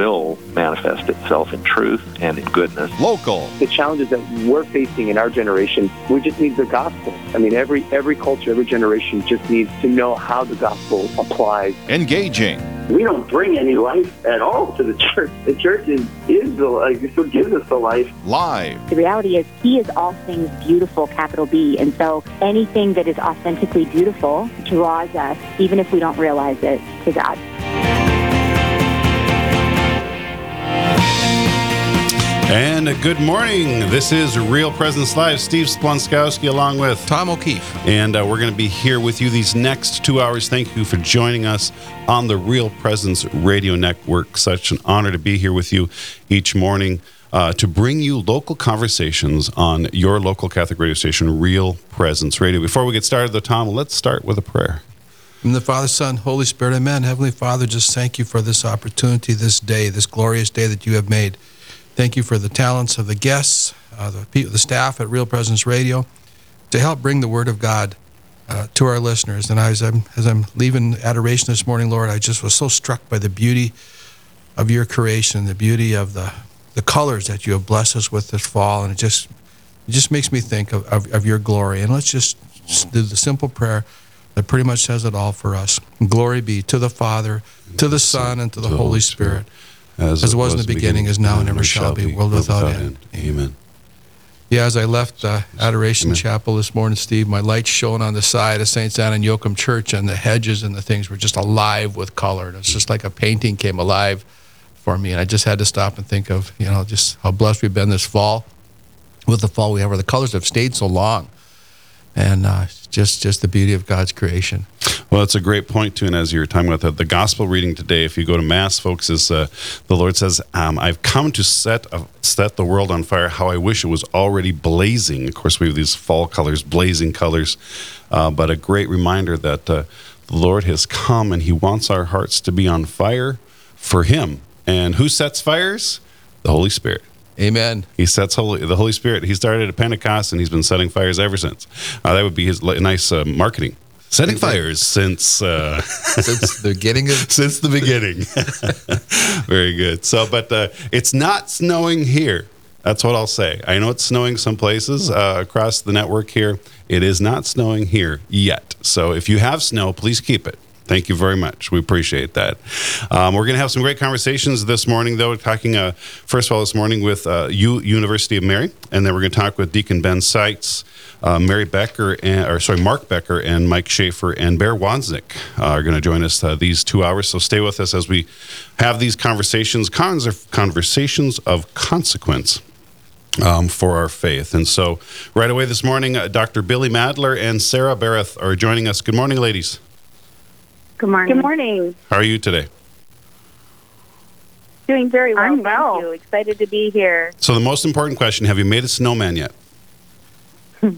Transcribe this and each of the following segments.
will manifest itself in truth and in goodness. Local. The challenges that we're facing in our generation, we just need the gospel. I mean, every every culture, every generation just needs to know how the gospel applies. Engaging. We don't bring any life at all to the church. The church is, is the life. It's what gives us the life. Live. The reality is, He is all things beautiful, capital B. And so anything that is authentically beautiful draws us, even if we don't realize it, to God. And good morning. This is Real Presence Live. Steve Splonskowski along with Tom O'Keefe. And uh, we're going to be here with you these next two hours. Thank you for joining us on the Real Presence Radio Network. Such an honor to be here with you each morning uh, to bring you local conversations on your local Catholic radio station, Real Presence Radio. Before we get started, though, Tom, let's start with a prayer. In the Father, Son, Holy Spirit, Amen. Heavenly Father, just thank you for this opportunity, this day, this glorious day that you have made. Thank you for the talents of the guests, uh, the, people, the staff at Real Presence Radio, to help bring the Word of God uh, to our listeners. And as I'm, as I'm leaving adoration this morning, Lord, I just was so struck by the beauty of your creation, the beauty of the, the colors that you have blessed us with this fall. And it just, it just makes me think of, of, of your glory. And let's just do the simple prayer that pretty much says it all for us. Glory be to the Father, to the Son, and to the Holy Spirit as, it was in the beginning, is now, and ever shall be, world without end. Amen. Yeah, as I left uh, Adoration Amen. Chapel this morning, Steve, my lights shone on the side of St. Anna and Joachim Church, and the hedges and the things were just alive with color. And it's just like a painting came alive for me. And I just had to stop and think of, you know, just how blessed we've been this fall with the fall we have, where the colors have stayed so long. And uh, just, just the beauty of God's creation. Well, it's a great point too. And as you were talking about the, the gospel reading today, if you go to mass, folks, is uh, the Lord says, um, "I've come to set uh, set the world on fire. How I wish it was already blazing." Of course, we have these fall colors, blazing colors, uh, but a great reminder that uh, the Lord has come and He wants our hearts to be on fire for Him. And who sets fires? The Holy Spirit. Amen. He sets holy, the Holy Spirit. He started at Pentecost, and he's been setting fires ever since. Uh, that would be his nice uh, marketing. Setting fires since uh, Since the beginning of since the beginning. Very good. So, but uh, it's not snowing here. That's what I'll say. I know it's snowing some places uh, across the network here. It is not snowing here yet. So, if you have snow, please keep it. Thank you very much. We appreciate that. Um, we're going to have some great conversations this morning, though. Talking uh, first of all this morning with uh, U University of Mary, and then we're going to talk with Deacon Ben Seitz, uh, Mary Becker, and, or sorry, Mark Becker, and Mike Schaefer, and Bear Wozniak uh, are going to join us uh, these two hours. So stay with us as we have these conversations, cons- conversations of consequence. Um, for our faith. And so, right away this morning, uh, Dr. Billie Madler and Sarah Berreth are joining us. Good morning, ladies. Good morning. Good morning. How are you today? Doing very well. I'm thank well. you. Excited to be here. So, the most important question have you made a snowman yet?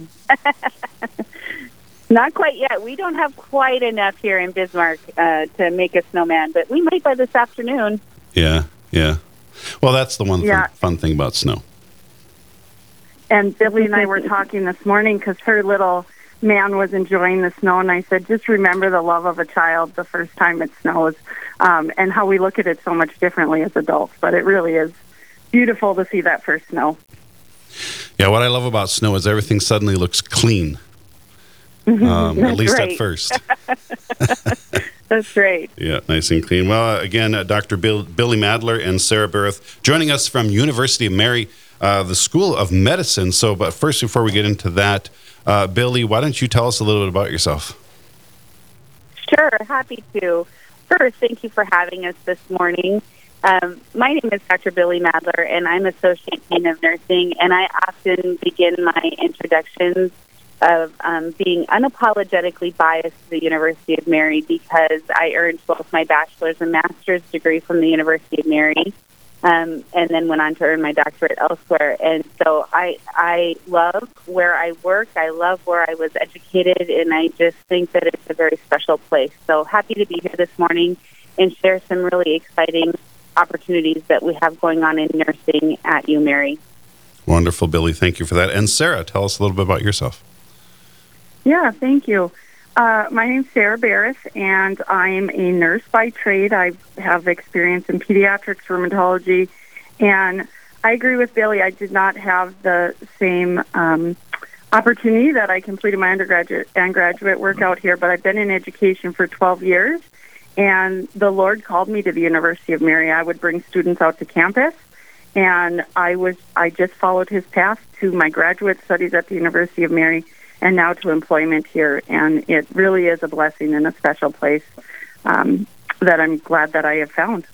Not quite yet. We don't have quite enough here in Bismarck uh, to make a snowman, but we might by this afternoon. Yeah, yeah. Well, that's the one Yeah. fun, fun thing about snow. And Billie and I were talking this morning because her little man was enjoying the snow, and I said, just remember the love of a child the first time it snows, um, and how we look at it so much differently as adults. But it really is beautiful to see that first snow. Yeah, what I love about snow is everything suddenly looks clean. Um, at least at first. That's great. Yeah, nice and clean. Well, uh, again, uh, Dr. Bill, Billie Madler and Sarah Berreth joining us from University of Mary, uh, the School of Medicine. So, but first, before we get into that, uh, Billie, why don't you tell us a little bit about yourself? Sure, happy to. First, thank you for having us this morning. Um, my name is Dr. Billie Madler, and I'm Associate Dean of Nursing, and I often begin my introductions of um, being unapologetically biased to the University of Mary because I earned both my bachelor's and master's degree from the University of Mary, um, and then went on to earn my doctorate elsewhere. And so I I love where I work. I love where I was educated, and I just think that it's a very special place. So happy to be here this morning and share some really exciting opportunities that we have going on in nursing at UMary. Wonderful, Billie. Thank you for that. And Sarah, tell us a little bit about yourself. Yeah, thank you. Uh, my name's Sarah Berreth, and I'm a nurse by trade. I have experience in pediatrics, rheumatology, and I agree with Billie. I did not have the same um, opportunity that I completed my undergraduate and graduate work out here, but I've been in education for 12 years, and the Lord called me to the University of Mary. I would bring students out to campus, and I was I just followed his path to my graduate studies at the University of Mary and now to employment here. And it really is a blessing and a special place um, that I'm glad that I have found.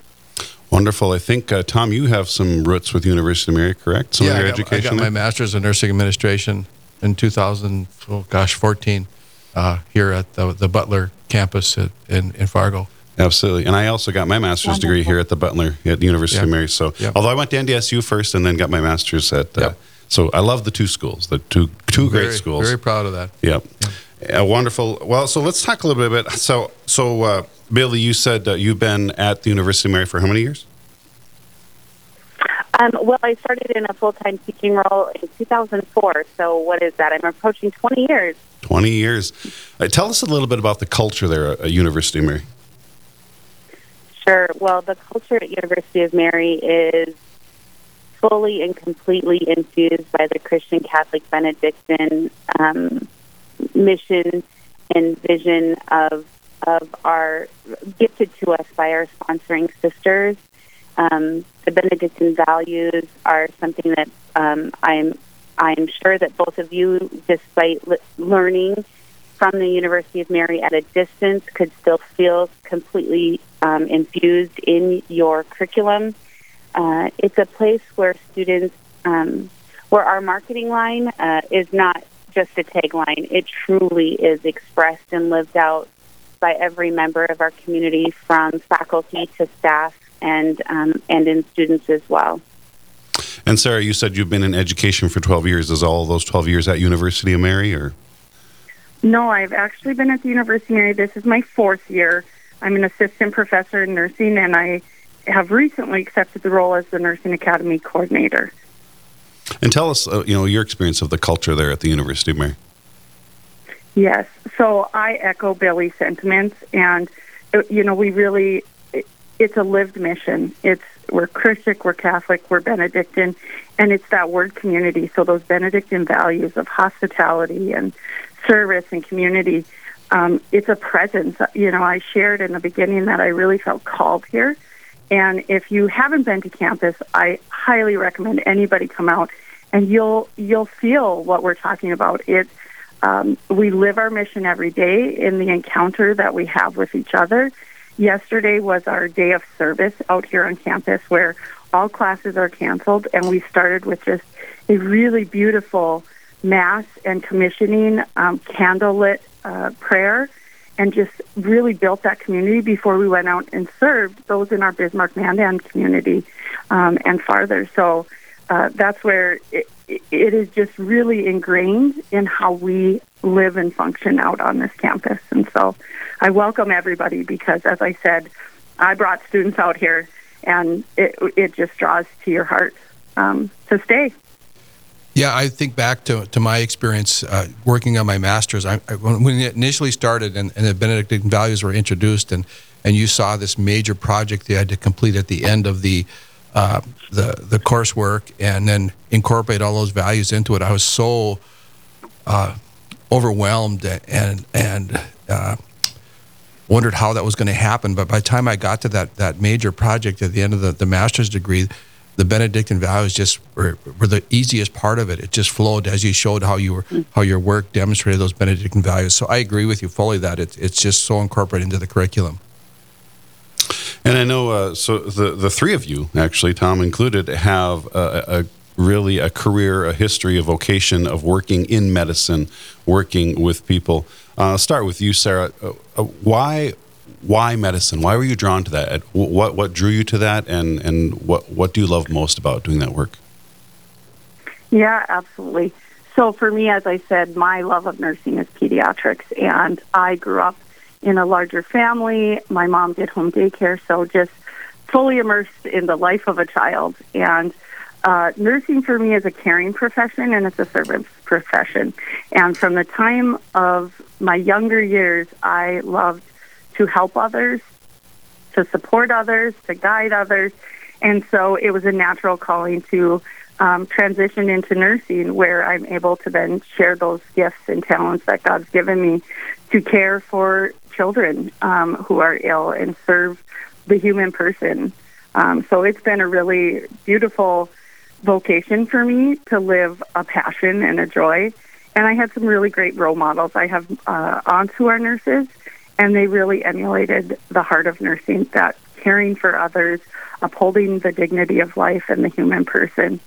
Wonderful. I think, uh, Tom, you have some roots with University of Mary, correct? Some yeah, of your I got, education I got my master's in nursing administration in 2000, oh gosh, 14, uh, here at the, the Butler campus at, in, in Fargo. Absolutely. And I also got my master's degree here at the Butler at the University of Mary. So, Yep. although I went to NDSU first and then got my master's at, uh, Yep. So I love the two schools, the two two great schools. Very proud of that. Yep. Uh, wonderful. Well, so let's talk a little bit about so so uh, Billie, you said uh, you've been at the University of Mary for how many years? Um, well, I started in a full time teaching role in 2004. So, what is that? I'm approaching 20 years. Twenty years. Uh, tell us a little bit about the culture there at University of Mary. Sure. Well, the culture at University of Mary is fully and completely infused by the Christian Catholic Benedictine um, mission and vision of of our gifted to us by our sponsoring sisters. Um, the Benedictine values are something that um, I'm I'm sure that both of you, despite le- learning from the University of Mary at a distance, could still feel completely um, infused in your curriculum. Uh, it's a place where students, um, where our marketing line uh, is not just a tagline, it truly is expressed and lived out by every member of our community, from faculty to staff and um, and in students as well. And Sarah, you said you've been in education for twelve years. Is all those twelve years at University of Mary, or No, I've actually been at the University of Mary. This is my fourth year. I'm an assistant professor in nursing, and I have recently accepted the role as the Nursing Academy coordinator. and tell us, uh, you know, your experience of the culture there at the University of Mary. Yes. So I echo Billie's sentiments, and uh, you know, we really it- it's a lived mission. It's we're Christian, we're Catholic, we're Benedictine, and it's that word community. So those Benedictine values of hospitality and service and community. Um, it's a presence. You know, I shared in the beginning that I really felt called here. And if you haven't been to campus, I highly recommend anybody come out, and you'll you'll feel what we're talking about. It um, we live our mission every day in the encounter that we have with each other. Yesterday was our day of service out here on campus, where all classes are canceled, and we started with just a really beautiful mass and commissioning um, candlelit uh, prayer and just really built that community before we went out and served those in our Bismarck Mandan community um, and farther. So uh, that's where it, it is just really ingrained in how we live and function out on this campus. And so I welcome everybody because, as I said, I brought students out here and it, it just draws to your heart um, to stay. Yeah, I think back to, to my experience uh, working on my master's. I, I, when it initially started and, and the Benedictine values were introduced, and, and you saw this major project you had to complete at the end of the uh, the the coursework, and then incorporate all those values into it. I was so uh, overwhelmed and and uh, wondered how that was going to happen. But by the time I got to that that major project at the end of the, the master's degree, the Benedictine vows just were, were the easiest part of it. It just flowed as you showed how you were how your work demonstrated those Benedictine values. So I agree with you fully that it's it's just so incorporated into the curriculum. And I know, uh, so the the three of you, actually, Tom included, have a, a really a career, a history, a vocation of working in medicine, working with people. Uh, start with you, Sarah. Uh, uh, why why medicine? Why were you drawn to that? What what drew you to that, and and what what do you love most about doing that work? Yeah, absolutely. So for me, as I said, my love of nursing is pediatrics, and I grew up in a larger family. My mom did home daycare, so just fully immersed in the life of a child. And uh, nursing for me is a caring profession and it's a service profession. And from the time of my younger years, I loved to help others, to support others, to guide others. And so it was a natural calling to um, transition into nursing where I'm able to then share those gifts and talents that God's given me to care for children um, who are ill and serve the human person. Um, so it's been a really beautiful vocation for me to live a passion and a joy. And I had some really great role models. I have uh, aunts who are nurses, and they really emulated the heart of nursing that caring for others, upholding the dignity of life and the human person.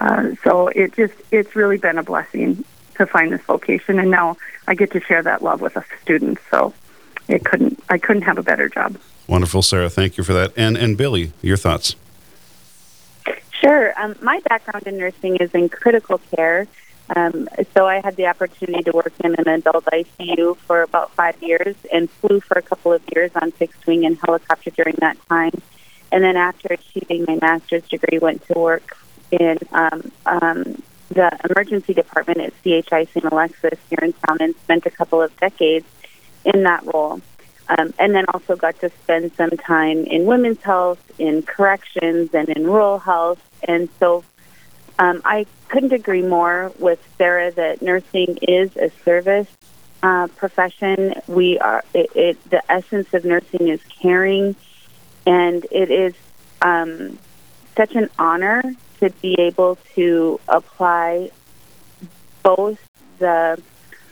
Uh, so it just, it's really been a blessing to find this vocation. And now I get to share that love with the students. So it couldn't, I couldn't have a better job. Wonderful, Sarah. Thank you for that. And, and Billie, your thoughts? Sure. Um, my background in nursing is in critical care. Um, so I had the opportunity to work in an adult ICU for about five years and flew for a couple of years on fixed wing and helicopter during that time. And then after achieving my master's degree, went to work in um, um, the emergency department at CHI St. Alexius here in town and spent a couple of decades in that role. Um, and then also got to spend some time in women's health, in corrections, and in rural health. And so um, I couldn't agree more with Sarah that nursing is a service uh, profession. We are it, it, the essence of nursing is caring, and it is um, such an honor to be able to apply both the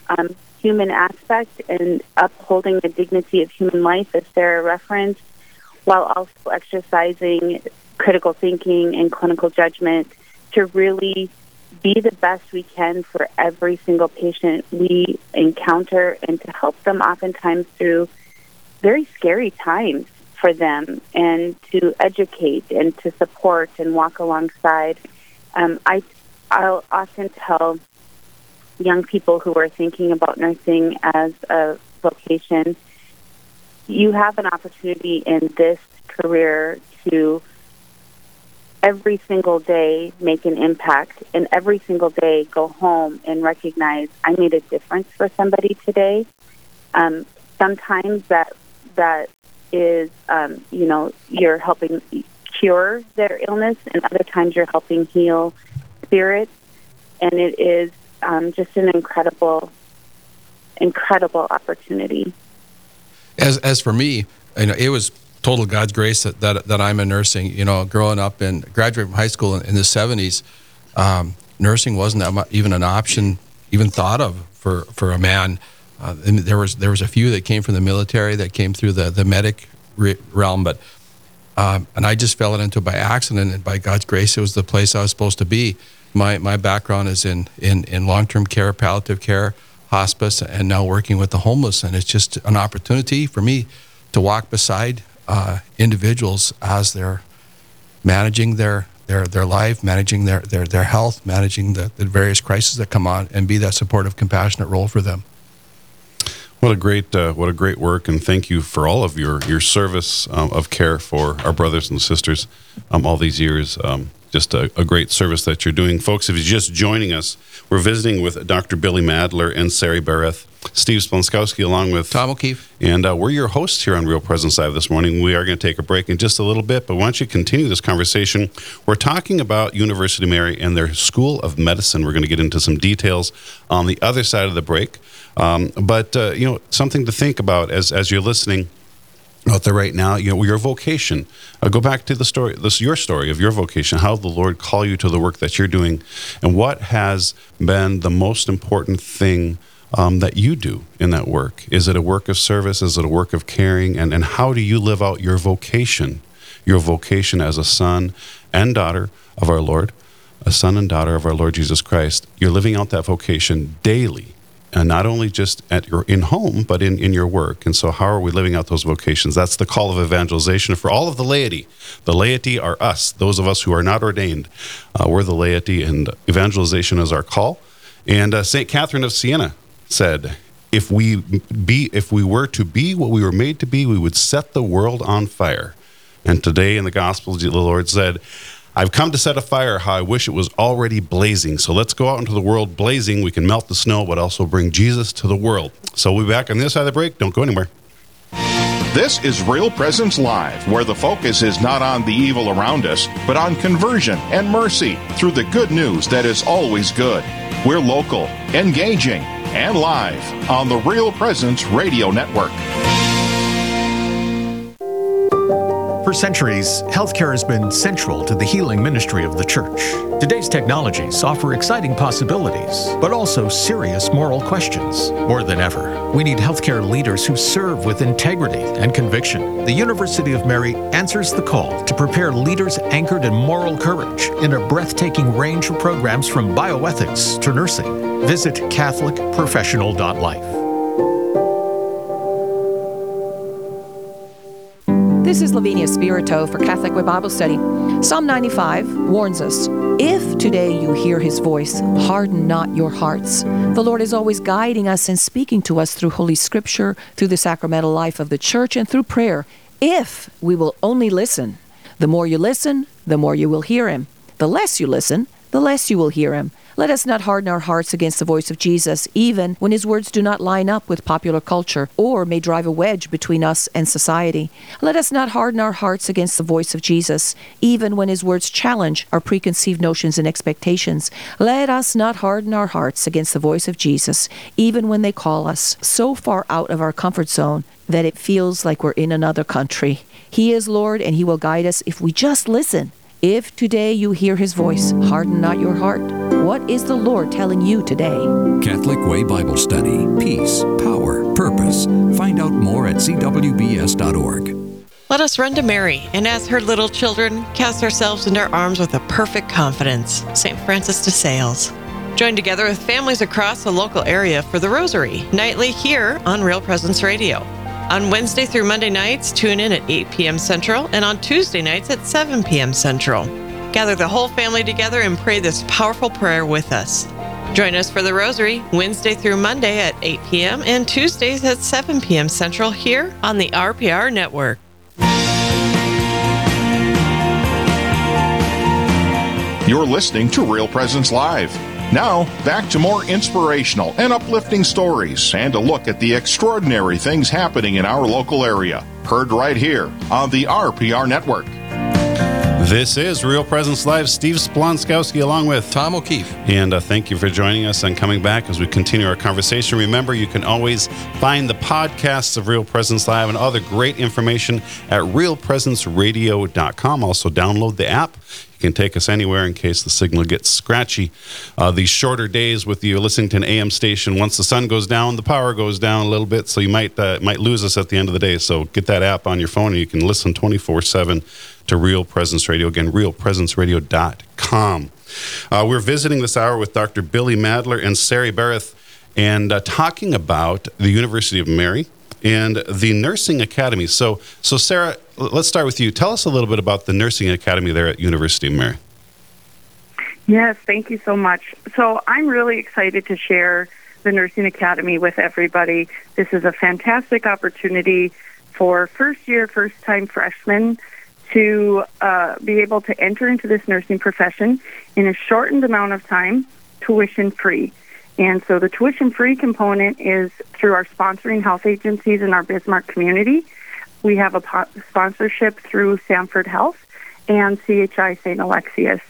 um, human aspect and upholding the dignity of human life, as Sarah referenced, while also exercising critical thinking and clinical judgment to really be the best we can for every single patient we encounter and to help them oftentimes through very scary times for them and to educate and to support and walk alongside. Um, I, I'll often tell young people who are thinking about nursing as a vocation, you have an opportunity in this career to every single day make an impact and every single day go home and recognize I made a difference for somebody today. Um, sometimes that that is um, you know you're helping cure their illness and other times you're helping heal spirits and it is um, just an incredible, incredible opportunity. As as for me, you know, it was total God's grace that, that, that I'm in nursing. You know, growing up and graduating from high school in, in the 70s, um, nursing wasn't even an option, even thought of for, for a man. Uh, there was there was a few that came from the military that came through the the medic realm, but um, and I just fell into it by accident, and by God's grace, it was the place I was supposed to be. My, my background is in, in, in long term care, palliative care, hospice, and now working with the homeless. And it's just an opportunity for me to walk beside uh, individuals as they're managing their, their, their life, managing their, their, their health, managing the, the various crises that come on, and be that supportive, compassionate role for them. What a great, uh, what a great work, and thank you for all of your your service um, of care for our brothers and sisters um, all these years. Um, just a, a, great service that you're doing. Folks, if you're just joining us, we're visiting with Dr. Billie Madler and Sarah Berreth, Steve Splonskowski, along with Tom O'Keefe. And uh, we're your hosts here on Real Presence Live this morning. We are going to take a break in just a little bit, but why don't you continue this conversation? We're talking about University Mary and their School of Medicine. We're going to get into some details on the other side of the break. Um, but, uh, you know, something to think about as, as you're listening out there right now, you know, your vocation. Uh, go back to the story, this your story of your vocation, how the Lord called you to the work that you're doing, and what has been the most important thing um, that you do in that work. Is it a work of service? Is it a work of caring? And and how do you live out your vocation, your vocation as a son and daughter of our Lord, a son and daughter of our Lord Jesus Christ? You're living out that vocation daily and not only just at your in home, but in, in your work. And so, how are we living out those vocations? That's the call of evangelization for all of the laity. The laity are us, those of us who are not ordained. Uh, we're the laity, and evangelization is our call. And uh, Saint Catherine of Siena said, "If we be, if we were to be what we were made to be, we would set the world on fire." And today in the Gospel, the Lord said, I've come to set a fire how I wish it was already blazing. So let's go out into the world blazing. We can melt the snow, but also bring Jesus to the world. So we'll be back on this side of the break. Don't go anywhere. This is Real Presence Live, where the focus is not on the evil around us, but on conversion and mercy through the good news that is always good. We're local, engaging, and live on the Real Presence Radio Network. For centuries, healthcare has been central to the healing ministry of the church. Today's technologies offer exciting possibilities, but also serious moral questions. More than ever, we need healthcare leaders who serve with integrity and conviction. The University of Mary answers the call to prepare leaders anchored in moral courage in a breathtaking range of programs from bioethics to nursing. Visit CatholicProfessional.life. This is Lavinia Spirito for Catholic Way Bible Study. Psalm 95 warns us If today you hear his voice, harden not your hearts. The Lord is always guiding us and speaking to us through Holy Scripture, through the sacramental life of the church, and through prayer. If we will only listen, the more you listen, the more you will hear him. The less you listen, the less you will hear him. Let us not harden our hearts against the voice of Jesus, even when his words do not line up with popular culture or may drive a wedge between us and society. Let us not harden our hearts against the voice of Jesus, even when his words challenge our preconceived notions and expectations. Let us not harden our hearts against the voice of Jesus, even when they call us so far out of our comfort zone that it feels like we're in another country. He is Lord, and he will guide us if we just listen. If today you hear his voice, harden not your heart. What is the Lord telling you today? Catholic Way Bible Study. Peace, power, purpose. Find out more at cwbs.org. Let us run to Mary and, as her little children, cast ourselves into her arms with a perfect confidence. St. Francis de Sales. Join together with families across the local area for the Rosary, nightly here on Real Presence Radio. On Wednesday through Monday nights, tune in at 8 p.m. Central, and on Tuesday nights at 7 p.m. Central. Gather the whole family together and pray this powerful prayer with us. Join us for the Rosary Wednesday through Monday at 8 p.m. and Tuesdays at 7 p.m. Central here on the RPR Network. You're listening to Real Presence Live. Now, back to more inspirational and uplifting stories and a look at the extraordinary things happening in our local area. Heard right here on the RPR Network. This is Real Presence Live. Steve Splonskowski along with Tom O'Keefe. And uh, thank you for joining us and coming back as we continue our conversation. Remember, you can always find the podcasts of Real Presence Live and other great information at realpresenceradio.com. Also, download the app can take us anywhere in case the signal gets scratchy. Uh, these shorter days with you listening to an AM station, once the sun goes down, the power goes down a little bit, so you might uh, might lose us at the end of the day. So get that app on your phone, and you can listen 24 seven to Real Presence Radio. Again, realpresenceradio.com. Uh, we're visiting this hour with Dr. Billie Madler and Sarah Berreth and uh, talking about the University of Mary and the Nursing Academy. So, so Sarah, let's start with you. Tell us a little bit about the Nursing Academy there at University of Mary. Yes, thank you so much. So, I'm really excited to share the Nursing Academy with everybody. This is a fantastic opportunity for first year, first time freshmen to uh, be able to enter into this nursing profession in a shortened amount of time, tuition free. And so the tuition free component is through our sponsoring health agencies in our Bismarck community. We have a po- sponsorship through Sanford Health and CHI St. Alexius.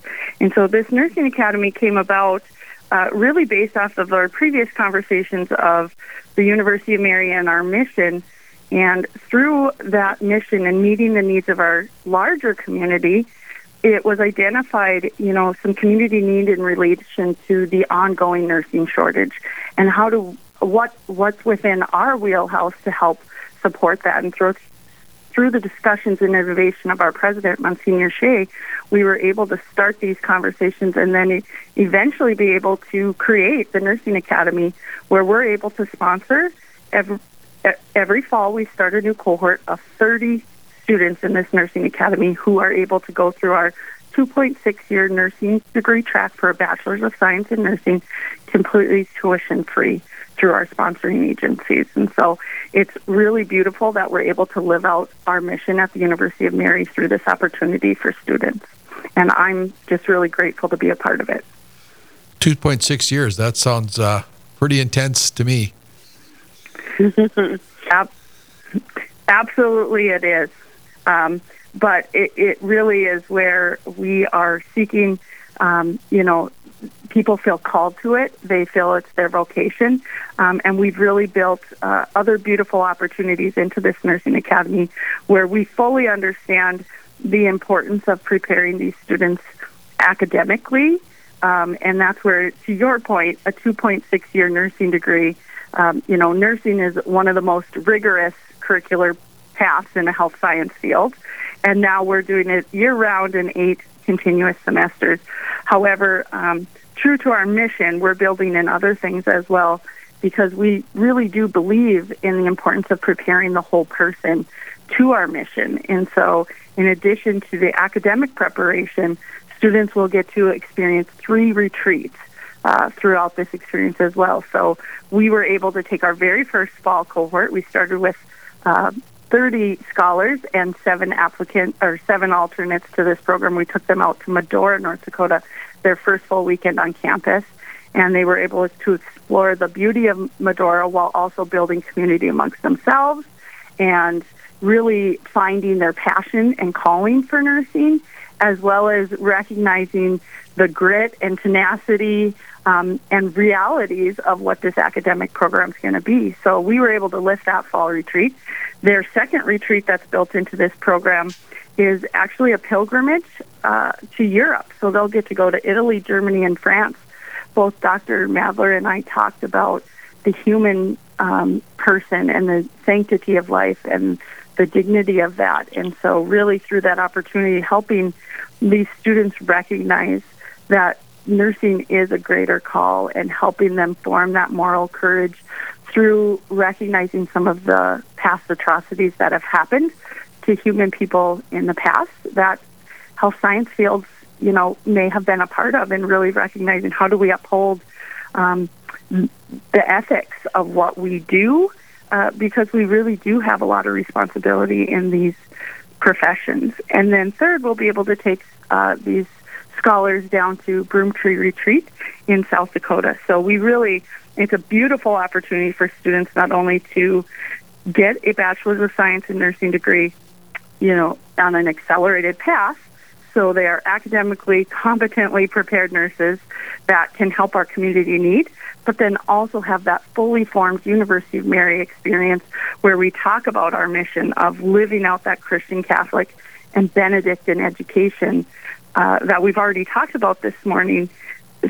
And so this nursing academy came about uh, really based off of our previous conversations of the University of Mary and our mission. And through that mission and meeting the needs of our larger community, it was identified, you know, some community need in relation to the ongoing nursing shortage and how to what what's within our wheelhouse to help support that. And through through the discussions and innovation of our president Monsignor Shea, we were able to start these conversations and then eventually be able to create the nursing academy where we're able to sponsor every every fall we start a new cohort of 30 students in this nursing academy who are able to go through our 2.6 year nursing degree track for a bachelor's of science in nursing completely tuition free through our sponsoring agencies. And so it's really beautiful that we're able to live out our mission at the University of Mary through this opportunity for students. and I'm just really grateful to be a part of it. 2.6 years. That sounds uh, pretty intense to me. Absolutely, it is. Um, but it, it really is where we are seeking, um, you know, people feel called to it. They feel it's their vocation. Um, and we've really built uh, other beautiful opportunities into this nursing academy where we fully understand the importance of preparing these students academically. Um, and that's where, to your point, a 2.6 year nursing degree, um, you know, nursing is one of the most rigorous curricular paths in the health science field. And now we're doing it year round in eight continuous semesters. However, um, true to our mission, we're building in other things as well because we really do believe in the importance of preparing the whole person to our mission. And so, in addition to the academic preparation, students will get to experience three retreats uh, throughout this experience as well. So, we were able to take our very first fall cohort. We started with uh, 30 scholars and seven applicants or seven alternates to this program. We took them out to Medora, North Dakota, their first full weekend on campus, and they were able to explore the beauty of Medora while also building community amongst themselves and really finding their passion and calling for nursing, as well as recognizing the grit and tenacity um, and realities of what this academic program is going to be. So we were able to lift that fall retreat. Their second retreat that's built into this program is actually a pilgrimage uh, to Europe. So they'll get to go to Italy, Germany, and France. Both Dr. Madler and I talked about the human um, person and the sanctity of life and the dignity of that. And so, really, through that opportunity, helping these students recognize that nursing is a greater call and helping them form that moral courage through recognizing some of the past atrocities that have happened to human people in the past that health science fields, you know, may have been a part of, and really recognizing how do we uphold um, the ethics of what we do, uh, because we really do have a lot of responsibility in these professions. And then third, we'll be able to take uh, these scholars down to Broomtree Retreat in South Dakota. So we really, it's a beautiful opportunity for students not only to get a bachelor's of science in nursing degree, you know, on an accelerated path. So they are academically competently prepared nurses that can help our community need, but then also have that fully formed University of Mary experience where we talk about our mission of living out that Christian Catholic and Benedictine education uh, that we've already talked about this morning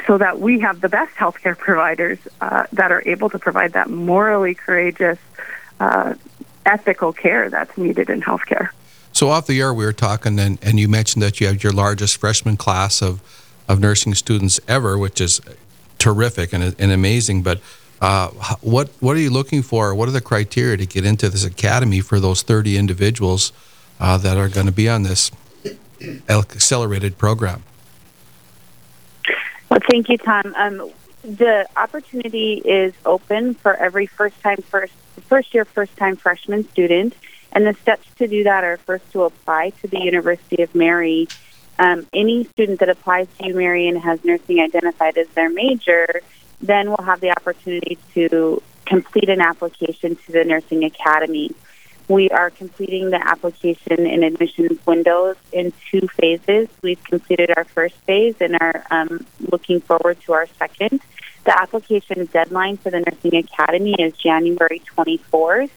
so that we have the best healthcare providers uh, that are able to provide that morally courageous, uh, ethical care that's needed in healthcare. So, off the air, we were talking, and, and you mentioned that you have your largest freshman class of, of nursing students ever, which is terrific and, and amazing. But uh, what, what are you looking for? What are the criteria to get into this academy for those 30 individuals uh, that are going to be on this accelerated program? Thank you, Tom. Um, the opportunity is open for every first time first first year first time freshman student, and the steps to do that are first to apply to the University of Mary. Um, any student that applies to Mary and has nursing identified as their major, then will have the opportunity to complete an application to the Nursing Academy. We are completing the application and admissions windows in two phases. We've completed our first phase and are um, looking forward to our second. The application deadline for the Nursing Academy is January 24th,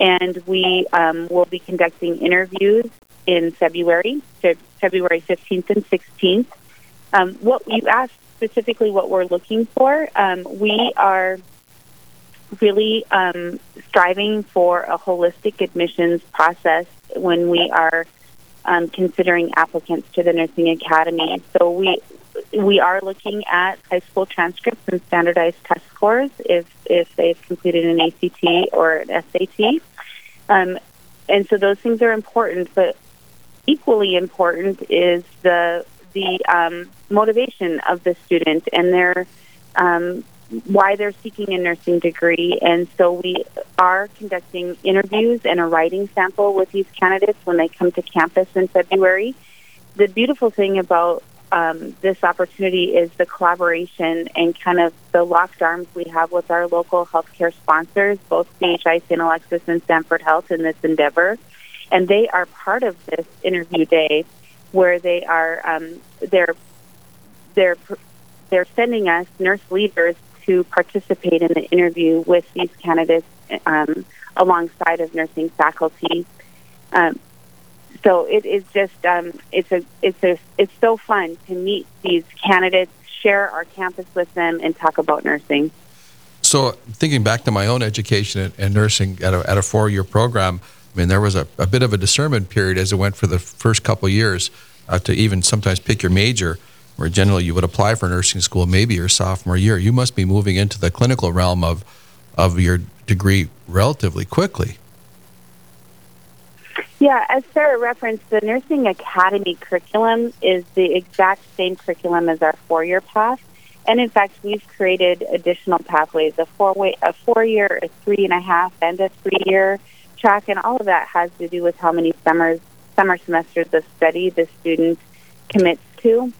and we um, will be conducting interviews in February, February 15th and 16th. Um, what you asked specifically what we're looking for, um, we are really um, striving for a holistic admissions process when we are um, considering applicants to the nursing academy. So we we are looking at high school transcripts and standardized test scores if if they've completed an ACT or an SAT. Um, and so those things are important, but equally important is the the um, motivation of the student and their um, why they're seeking a nursing degree. And so we are conducting interviews and a writing sample with these candidates when they come to campus in February. the beautiful thing about um, this opportunity is the collaboration and kind of the locked arms we have with our local healthcare sponsors, both CHI, St. Alexius, and Sanford Health in this endeavor. And they are part of this interview day where they are um, they're they're they're sending us nurse leaders to participate in the interview with these candidates um, alongside of nursing faculty. Um, so it is just um, it's a it's a it's so fun to meet these candidates, share our campus with them, and talk about nursing. So thinking back to my own education and nursing at a, at a four-year program, I mean there was a, a bit of a discernment period as it went for the first couple years uh, to even sometimes pick your major, where generally you would apply for nursing school maybe your sophomore year. You must be moving into the clinical realm of of your degree relatively quickly. Yeah, as Sarah referenced, the Nursing Academy curriculum is the exact same curriculum as our four-year path, and in fact, we've created additional pathways: a four-way, a four-year, a three and a half, and a three-year track, and all of that has to do with how many summers, summer semesters of study the student commits to.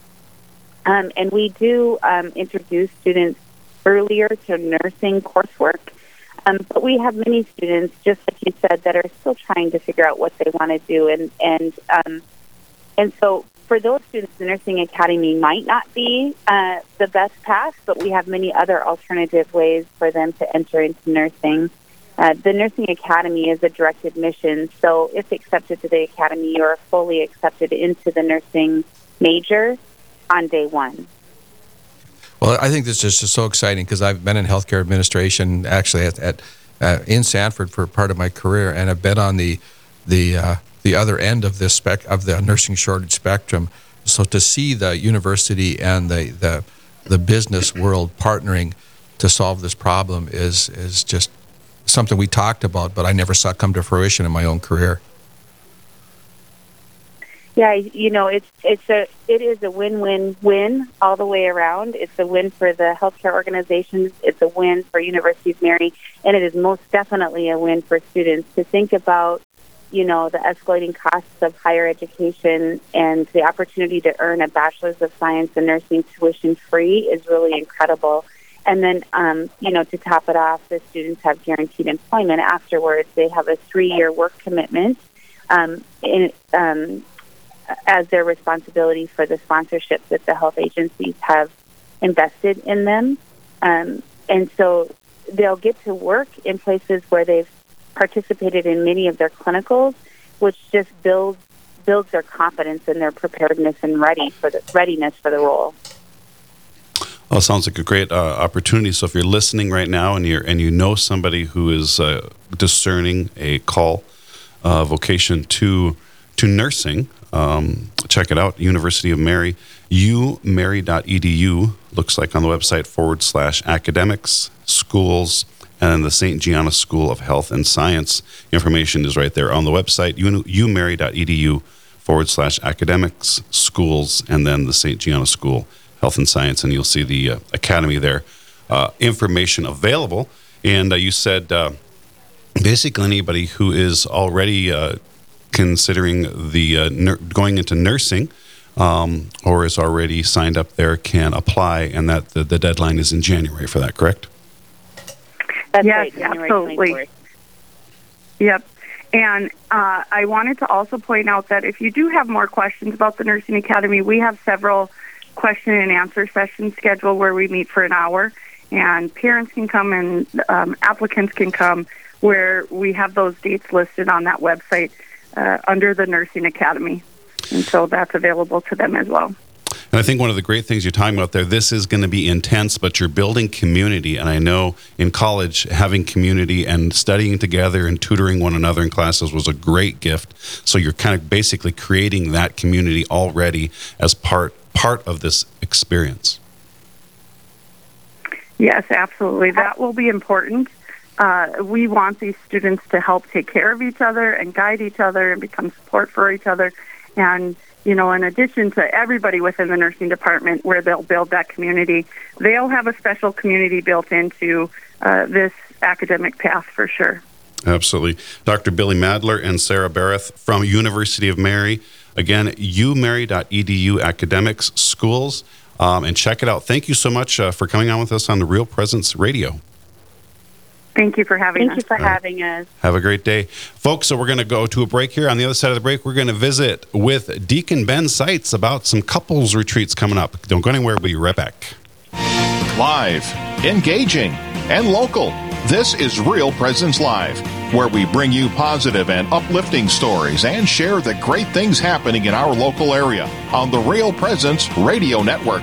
Um, and we do um, introduce students earlier to nursing coursework um, but we have many students, just like you said, that are still trying to figure out what they want to do, and and um, and so for those students, the nursing academy might not be uh, the best path, but we have many other alternative ways for them to enter into nursing. Uh, the nursing academy is a direct admission, so if accepted to the academy, you're fully accepted into the nursing major on day one. Well, I think this is just so exciting because I've been in healthcare administration actually at, at uh, in Sanford for part of my career, and I've been on the the uh, the other end of this spec of the nursing shortage spectrum. So to see the university and the the the business world partnering to solve this problem is is just something we talked about, but I never saw come to fruition in my own career. Yeah, you know, it's it's a it is a win-win-win all the way around. It's a win for the healthcare organizations. It's a win for University of Mary, and it is most definitely a win for students to think about, you know, the escalating costs of higher education and the opportunity to earn a bachelor's of science in nursing tuition free is really incredible. And then, um, you know, to top it off, the students have guaranteed employment afterwards. They have a three-year work commitment. Um, in, um, as their responsibility for the sponsorship that the health agencies have invested in them. Um, and so they'll get to work in places where they've participated in many of their clinicals, which just builds builds their confidence and their preparedness and ready for the readiness for the role. Well, sounds like a great uh, opportunity. So, if you're listening right now and you and you know somebody who is uh, discerning a call, uh, vocation to to nursing, um, check it out, University of Mary, umary.edu, looks like on the website forward slash academics, schools, and then the St. Gianna School of Health and Science. Information is right there on the website, umary.edu forward slash academics, schools, and then the St. Gianna School Health and Science, and you'll see the uh, academy there. Uh, information available. And uh, you said uh, basically anybody who is already uh, considering the uh, ner- going into nursing um, or is already signed up there can apply, and that the, the deadline is in January for that, correct? That's yes, right, absolutely. 24th. Yep. And uh, I wanted to also point out that if you do have more questions about the Nursing Academy, we have several question and answer sessions scheduled where we meet for an hour, and parents can come and um, applicants can come where we have those dates listed on that website uh, under the Nursing Academy. And so that's available to them as well. And I think one of the great things you're talking about there, this is going to be intense, but you're building community. And I know in college, having community and studying together and tutoring one another in classes was a great gift. So you're kind of basically creating that community already as part part of this experience. Yes, absolutely. That will be important. Uh, we want these students to help take care of each other and guide each other and become support for each other. And, you know, in addition to everybody within the nursing department where they'll build that community, they'll have a special community built into uh, this academic path for sure. Absolutely. Dr. Billie Madler and Sarah Berreth from University of Mary. Again, umary.edu academics schools. Um, and check it out. Thank you so much uh, for coming on with us on the Real Presence Radio. Thank you for having Thank us. you for having us. Have a great day. Folks, so we're going to go to a break here. On the other side of the break, we're going to visit with Deacon Ben Seitz about some couples retreats coming up. Don't go anywhere. We'll be right back. Live, engaging, and local. This is Real Presence Live, where we bring you positive and uplifting stories and share the great things happening in our local area on the Real Presence Radio Network.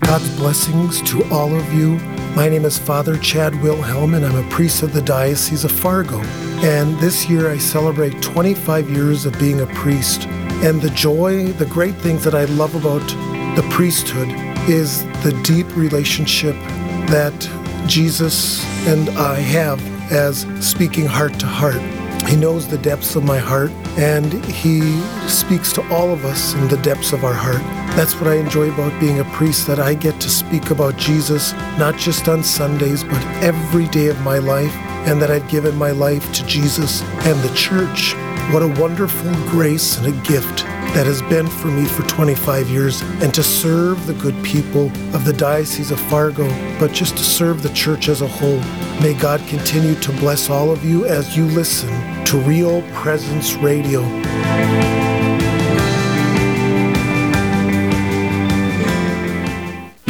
God's blessings to all of you. My name is Father Chad Wilhelm, and I'm a priest of the Diocese of Fargo. And this year I celebrate 25 years of being a priest. And the joy, the great things that I love about the priesthood is the deep relationship that Jesus and I have as speaking heart to heart. He knows the depths of my heart, and He speaks to all of us in the depths of our heart. That's what I enjoy about being a priest, that I get to speak about Jesus, not just on Sundays, but every day of my life, and that I've given my life to Jesus and the church. What a wonderful grace and a gift that has been for me for 25 years, and to serve the good people of the Diocese of Fargo, but just to serve the church as a whole. May God continue to bless all of you as you listen to Real Presence Radio.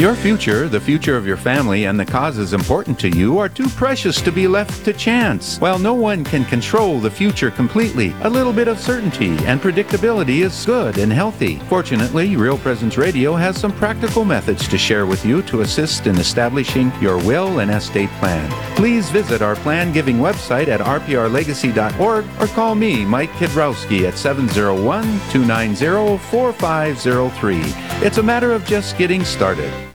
Your future, the future of your family, and the causes important to you are too precious to be left to chance. While no one can control the future completely, a little bit of certainty and predictability is good and healthy. Fortunately, Real Presence Radio has some practical methods to share with you to assist in establishing your will and estate plan. Please visit our plan giving website at rprlegacy.org or call me, Mike Kidrowski, at 701 290 4503. It's a matter of just getting started.